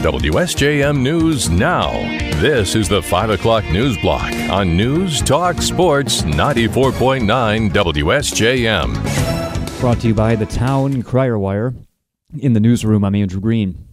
WSJM News Now. This is the 5 o'clock news block on News Talk Sports 94.9 WSJM. Brought to you by the Town Crier Wire. In the newsroom, I'm Andrew Green.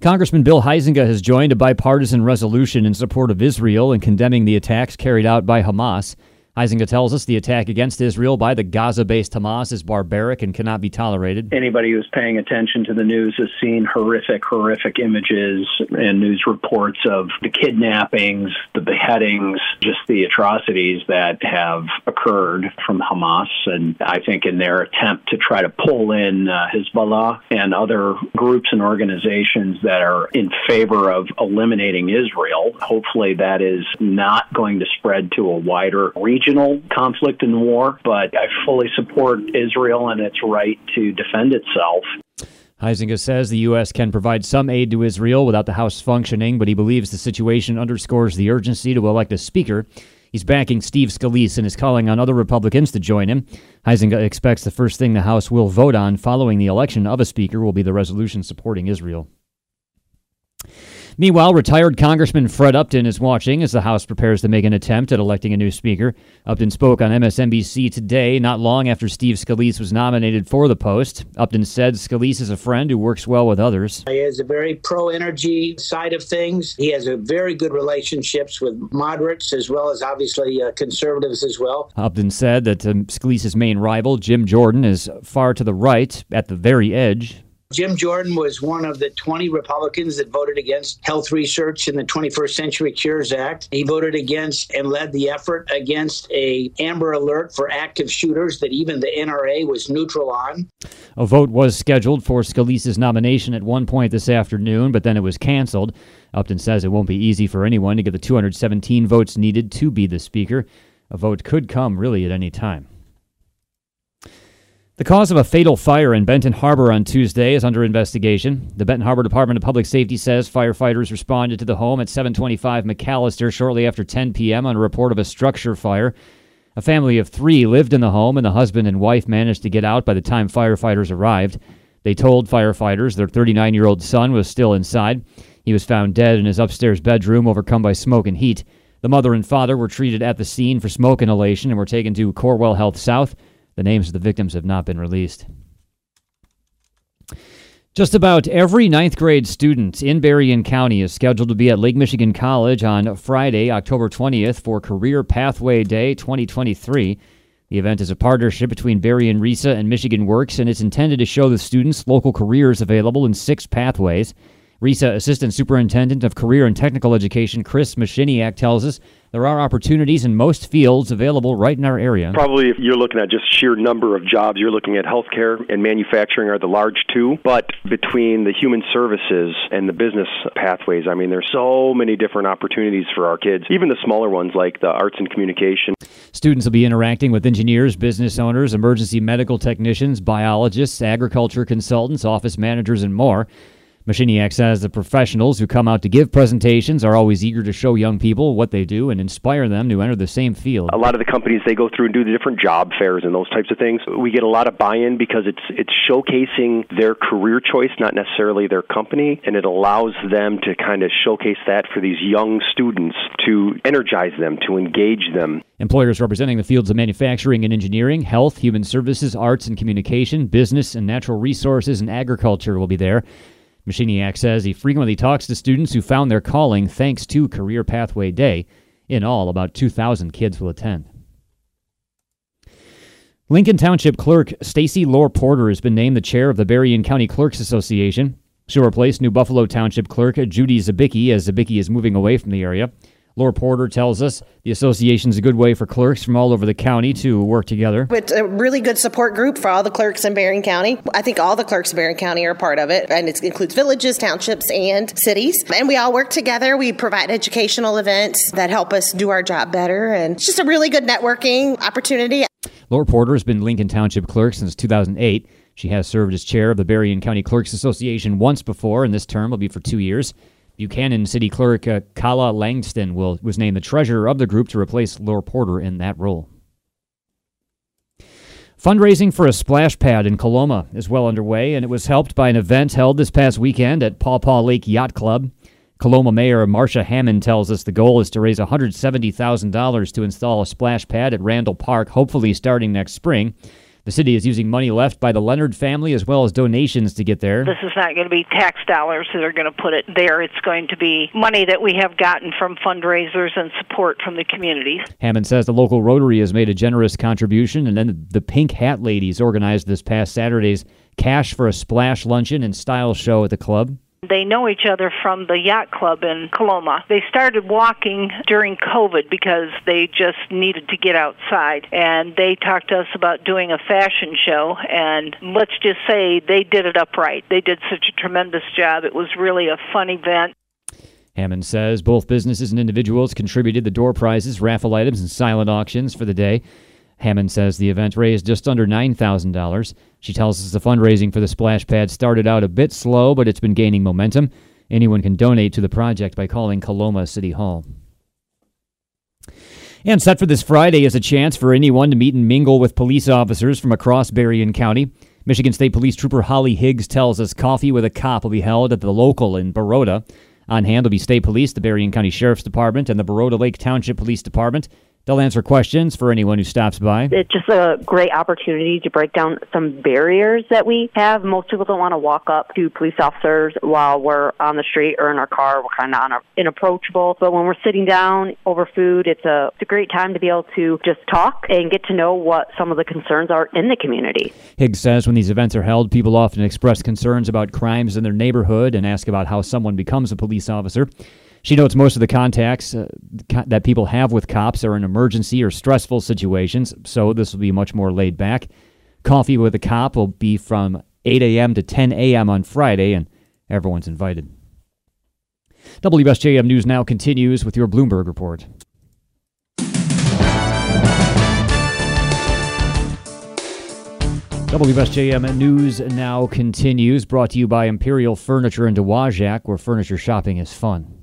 Congressman Bill Huizenga has joined a bipartisan resolution in support of Israel and condemning the attacks carried out by Hamas. Huizenga tells us the attack against Israel by the Gaza based Hamas is barbaric and cannot be tolerated. Anybody who's paying attention to the news has seen horrific, horrific images and news reports of the kidnappings, the beheadings, just the atrocities that have occurred from Hamas. And I think in their attempt to try to pull in uh, Hezbollah and other groups and organizations that are in favor of eliminating Israel, hopefully that is not going to spread to a wider region regional conflict and war, but I fully support Israel and its right to defend itself. Huizenga says the U.S. can provide some aid to Israel without the House functioning, but he believes the situation underscores the urgency to elect a speaker. He's backing Steve Scalise and is calling on other Republicans to join him. Huizenga expects the first thing the House will vote on following the election of a speaker will be the resolution supporting Israel. Meanwhile, retired Congressman Fred Upton is watching as the House prepares to make an attempt at electing a new speaker. Upton spoke on MSNBC today, not long after Steve Scalise was nominated for the post. Upton said Scalise is a friend who works well with others. He has a very pro energy side of things. He has a very good relationships with moderates as well as obviously uh, conservatives as well. Upton said that um, Scalise's main rival, Jim Jordan, is far to the right, at the very edge. Jim Jordan was one of the 20 Republicans that voted against health research in the 21st Century Cures Act. He voted against and led the effort against a Amber Alert for active shooters that even the NRA was neutral on. A vote was scheduled for Scalise's nomination at one point this afternoon, but then it was canceled. Upton says it won't be easy for anyone to get the 217 votes needed to be the Speaker. A vote could come really at any time. The cause of a fatal fire in Benton Harbor on Tuesday is under investigation. The Benton Harbor Department of Public Safety says firefighters responded to the home at 725 McAllister shortly after 10 p.m. on a report of a structure fire. A family of three lived in the home, and the husband and wife managed to get out by the time firefighters arrived. They told firefighters their 39 year old son was still inside. He was found dead in his upstairs bedroom, overcome by smoke and heat. The mother and father were treated at the scene for smoke inhalation and were taken to Corewell Health South. The names of the victims have not been released. Just about every ninth grade student in Berrien County is scheduled to be at Lake Michigan College on Friday, October 20th for Career Pathway Day 2023. The event is a partnership between Berrien RESA and Michigan Works, and it's intended to show the students local careers available in six pathways. RESA Assistant Superintendent of Career and Technical Education Chris Machiniak tells us there are opportunities in most fields available right in our area. Probably if you're looking at just sheer number of jobs, you're looking at healthcare and manufacturing are the large two. But between the human services and the business pathways, I mean, there's so many different opportunities for our kids, even the smaller ones like the arts and communication. Students will be interacting with engineers, business owners, emergency medical technicians, biologists, agriculture consultants, office managers, and more. Machiniak says the professionals who come out to give presentations are always eager to show young people what they do and inspire them to enter the same field. A lot of the companies they go through and do the different job fairs and those types of things. We get a lot of buy-in because it's it's showcasing their career choice, not necessarily their company, and it allows them to kind of showcase that for these young students to energize them, to engage them. Employers representing the fields of manufacturing and engineering, health, human services, arts and communication, business and natural resources and agriculture will be there. Machiniak says he frequently talks to students who found their calling thanks to Career Pathway Day. In all, about 2,000 kids will attend. Lincoln Township Clerk Stacy Lore Porter has been named the chair of the Berrien County Clerks Association. She'll replace New Buffalo Township Clerk Judy Zabicki as Zabicki is moving away from the area. Laura Porter tells us the association is a good way for clerks from all over the county to work together. It's a really good support group for all the clerks in Berrien County. I think all the clerks in Berrien County are part of it, and it includes villages, townships, and cities. And we all work together. We provide educational events that help us do our job better, and it's just a really good networking opportunity. Laura Porter has been Lincoln Township Clerk since 2008. She has served as chair of the Berrien County Clerks Association once before, and this term will be for two years. Buchanan City Clerk uh, Kala Langston will, was named the treasurer of the group to replace Laura Porter in that role. Fundraising for a splash pad in Coloma is well underway, and it was helped by an event held this past weekend at Paw Paw Lake Yacht Club. Coloma Mayor Marcia Hammond tells us the goal is to raise $170,000 to install a splash pad at Randall Park, hopefully starting next spring. The city is using money left by the Leonard family as well as donations to get there. This is not going to be tax dollars that are going to put it there. It's going to be money that we have gotten from fundraisers and support from the communities. Hammond says the local Rotary has made a generous contribution, and then the Pink Hat Ladies organized this past Saturday's Cash for a Splash luncheon and style show at the club. They know each other from the yacht club in Coloma. They started walking during COVID because they just needed to get outside. And they talked to us about doing a fashion show. And let's just say they did it upright. They did such a tremendous job. It was really a fun event. Hammond says both businesses and individuals contributed the door prizes, raffle items, and silent auctions for the day. Hammond says the event raised just under $9,000. She tells us the fundraising for the splash pad started out a bit slow, but it's been gaining momentum. Anyone can donate to the project by calling Coloma City Hall. And set for this Friday is a chance for anyone to meet and mingle with police officers from across Berrien County. Michigan State Police Trooper Holly Higgs tells us coffee with a cop will be held at the local in Baroda. On hand will be State Police, the Berrien County Sheriff's Department, and the Baroda Lake Township Police Department. They'll answer questions for anyone who stops by. It's just a great opportunity to break down some barriers that we have. Most people don't want to walk up to police officers while we're on the street or in our car. We're kind of inapproachable. But when we're sitting down over food, it's a, it's a great time to be able to just talk and get to know what some of the concerns are in the community. Higgs says when these events are held, people often express concerns about crimes in their neighborhood and ask about how someone becomes a police officer. She notes most of the contacts uh, that people have with cops are in emergency or stressful situations, so this will be much more laid back. Coffee with a cop will be from 8 a.m. to 10 a.m. on Friday, and everyone's invited. WSJM News now continues with your Bloomberg report. WSJM News now continues, brought to you by Imperial Furniture in Dowagiac, where furniture shopping is fun.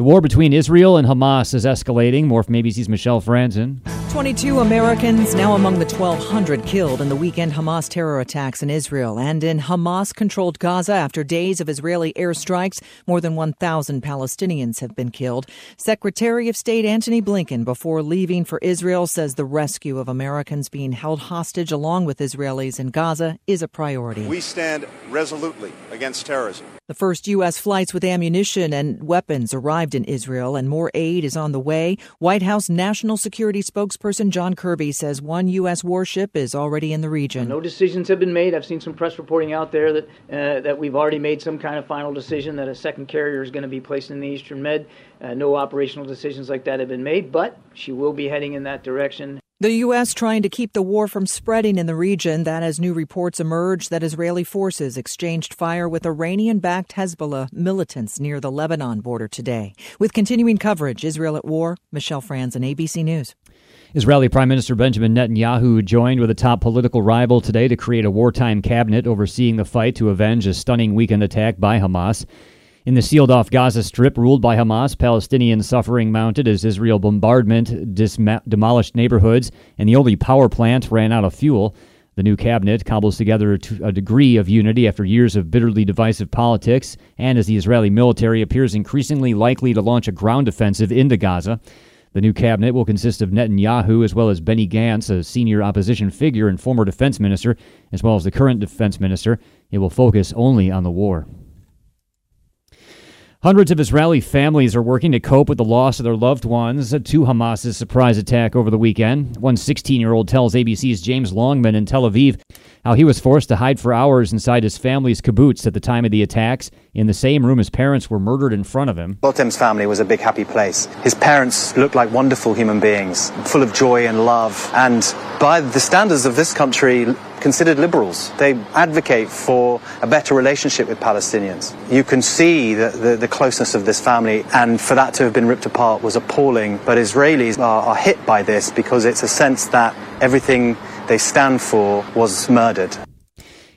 The war between Israel and Hamas is escalating. More from ABC's Michelle Franzen. 22 Americans now among the 1,200 killed in the weekend Hamas terror attacks in Israel and in Hamas controlled Gaza after days of Israeli airstrikes. More than 1,000 Palestinians have been killed. Secretary of State Antony Blinken, before leaving for Israel, says the rescue of Americans being held hostage along with Israelis in Gaza is a priority. We stand resolutely against terrorism. The first U.S. flights with ammunition and weapons arrived in Israel, and more aid is on the way. White House National Security spokesperson John Kirby says one U.S. warship is already in the region. No decisions have been made. I've seen some press reporting out there that uh, that we've already made some kind of final decision that a second carrier is going to be placed in the Eastern Med. Uh, no operational decisions like that have been made, but she will be heading in that direction. The U.S. trying to keep the war from spreading in the region. That as new reports emerge that Israeli forces exchanged fire with Iranian backed Hezbollah militants near the Lebanon border today. With continuing coverage, Israel at war, Michelle Franzen ABC News. Israeli Prime Minister Benjamin Netanyahu joined with a top political rival today to create a wartime cabinet overseeing the fight to avenge a stunning weekend attack by Hamas. In the sealed off Gaza Strip ruled by Hamas, Palestinian suffering mounted as Israel bombardment disma- demolished neighborhoods and the only power plant ran out of fuel. The new cabinet cobbles together a degree of unity after years of bitterly divisive politics, and as the Israeli military appears increasingly likely to launch a ground offensive into Gaza. The new cabinet will consist of Netanyahu as well as Benny Gantz, a senior opposition figure and former defense minister, as well as the current defense minister. It will focus only on the war. Hundreds of Israeli families are working to cope with the loss of their loved ones to Hamas's surprise attack over the weekend. One 16 year old tells ABC's James Longman in Tel Aviv how he was forced to hide for hours inside his family's kibbutz at the time of the attacks, in the same room his parents were murdered in front of him. Lotem's family was a big happy place. His parents looked like wonderful human beings, full of joy and love, and by the standards of this country, considered liberals. They advocate for a better relationship with Palestinians. You can see the, the, the, closeness of this family, and for that to have been ripped apart was appalling. But Israelis are, are hit by this because it's a sense that everything they stand for was murdered.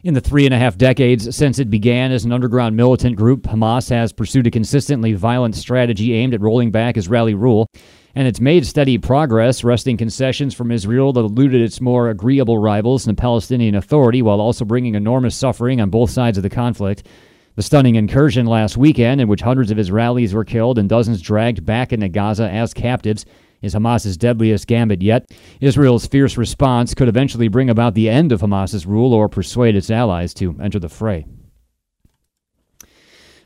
In the three and a half decades since it began as an underground militant group, Hamas has pursued a consistently violent strategy aimed at rolling back Israeli rule, and it's made steady progress, wresting concessions from Israel that eluded its more agreeable rivals in the Palestinian Authority while also bringing enormous suffering on both sides of the conflict. The stunning incursion last weekend, in which hundreds of Israelis were killed and dozens dragged back into Gaza as captives, is Hamas's deadliest gambit yet. Israel's fierce response could eventually bring about the end of Hamas's rule or persuade its allies to enter the fray.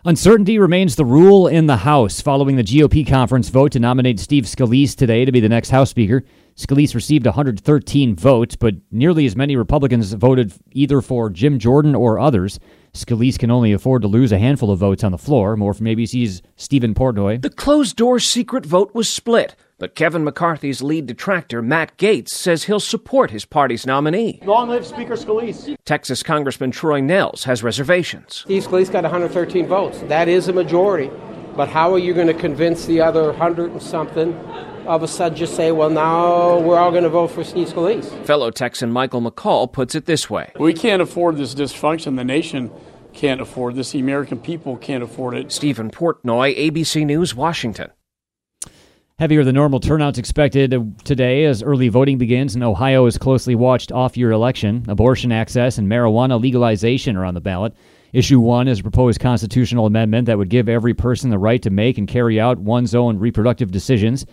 Uncertainty remains the rule in the House following the GOP conference vote to nominate Steve Scalise today to be the next House Speaker. Scalise received 113 votes, but nearly as many Republicans voted either for Jim Jordan or others. Scalise can only afford to lose a handful of votes on the floor. More from ABC's Stephen Portnoy. The closed door secret vote was split. But Kevin McCarthy's lead detractor, Matt Gaetz, says he'll support his party's nominee. Long live Speaker Scalise. Texas Congressman Troy Nehls has reservations. Steve Scalise got 113 votes. That is a majority. But how are you going to convince the other hundred and something of a sudden just say, well, now we're all going to vote for Steve Scalise? Fellow Texan Michael McCaul puts it this way We can't afford this dysfunction. The nation can't afford this. The American people can't afford it. Stephen Portnoy, ABC News, Washington. Heavier than normal turnouts expected today as early voting begins in is closely watched off year election. Abortion access and marijuana legalization are on the ballot. Issue 1 is a proposed constitutional amendment that would give every person the right to make and carry out one's own reproductive decisions.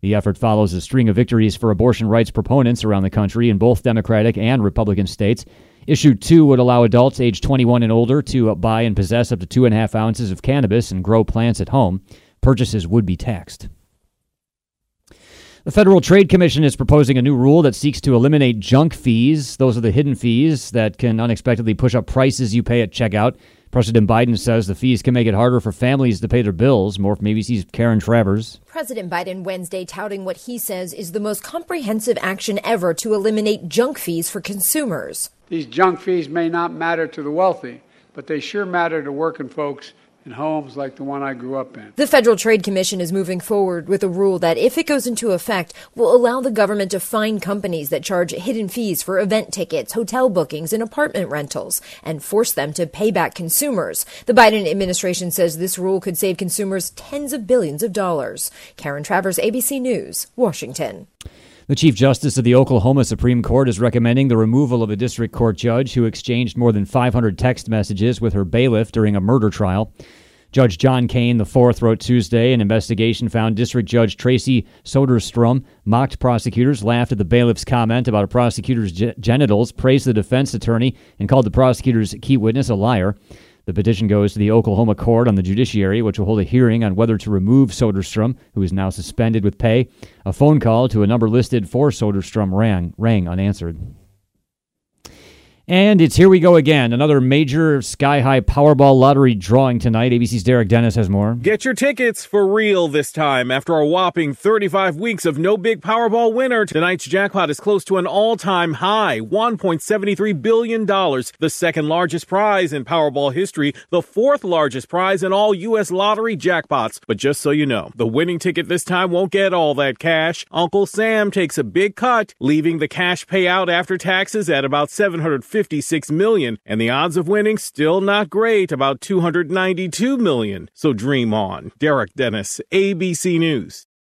The effort follows a string of victories for abortion rights proponents around the country in both Democratic and Republican states. Issue 2 would allow adults age 21 and older to buy and possess up to two and a half ounces of cannabis and grow plants at home. Purchases would be taxed. The Federal Trade Commission is proposing a new rule that seeks to eliminate junk fees. Those are the hidden fees that can unexpectedly push up prices you pay at checkout. President Biden says the fees can make it harder for families to pay their bills. More from ABC's Karen Travers. President Biden Wednesday touting what he says is the most comprehensive action ever to eliminate junk fees for consumers. These junk fees may not matter to the wealthy, but they sure matter to working folks in homes like the one I grew up in. The Federal Trade Commission is moving forward with a rule that, if it goes into effect, will allow the government to fine companies that charge hidden fees for event tickets, hotel bookings, and apartment rentals, and force them to pay back consumers. The Biden administration says this rule could save consumers tens of billions of dollars. Karen Travers, ABC News, Washington. The Chief Justice of the Oklahoma Supreme Court is recommending the removal of a district court judge who exchanged more than 500 text messages with her bailiff during a murder trial. Judge John Kane IV wrote Tuesday an investigation found District Judge Tracy Soderstrom mocked prosecutors, laughed at the bailiff's comment about a prosecutor's genitals, praised the defense attorney, and called the prosecutor's key witness a liar. The petition goes to the Oklahoma Court on the Judiciary, which will hold a hearing on whether to remove Soderstrom, who is now suspended with pay. A phone call to a number listed for Soderstrom rang, rang unanswered. And it's here we go again. Another major sky high Powerball lottery drawing tonight. ABC's Derek Dennis has more. Get your tickets for real this time. After a whopping 35 weeks of no big Powerball winner, tonight's jackpot is close to an all time high $1.73 billion, the second largest prize in Powerball history, the fourth largest prize in all U.S. lottery jackpots. But just so you know, the winning ticket this time won't get all that cash. Uncle Sam takes a big cut, leaving the cash payout after taxes at about 750 56 million, and the odds of winning still not great, about 292 million. So dream on. Derek Dennis, ABC News.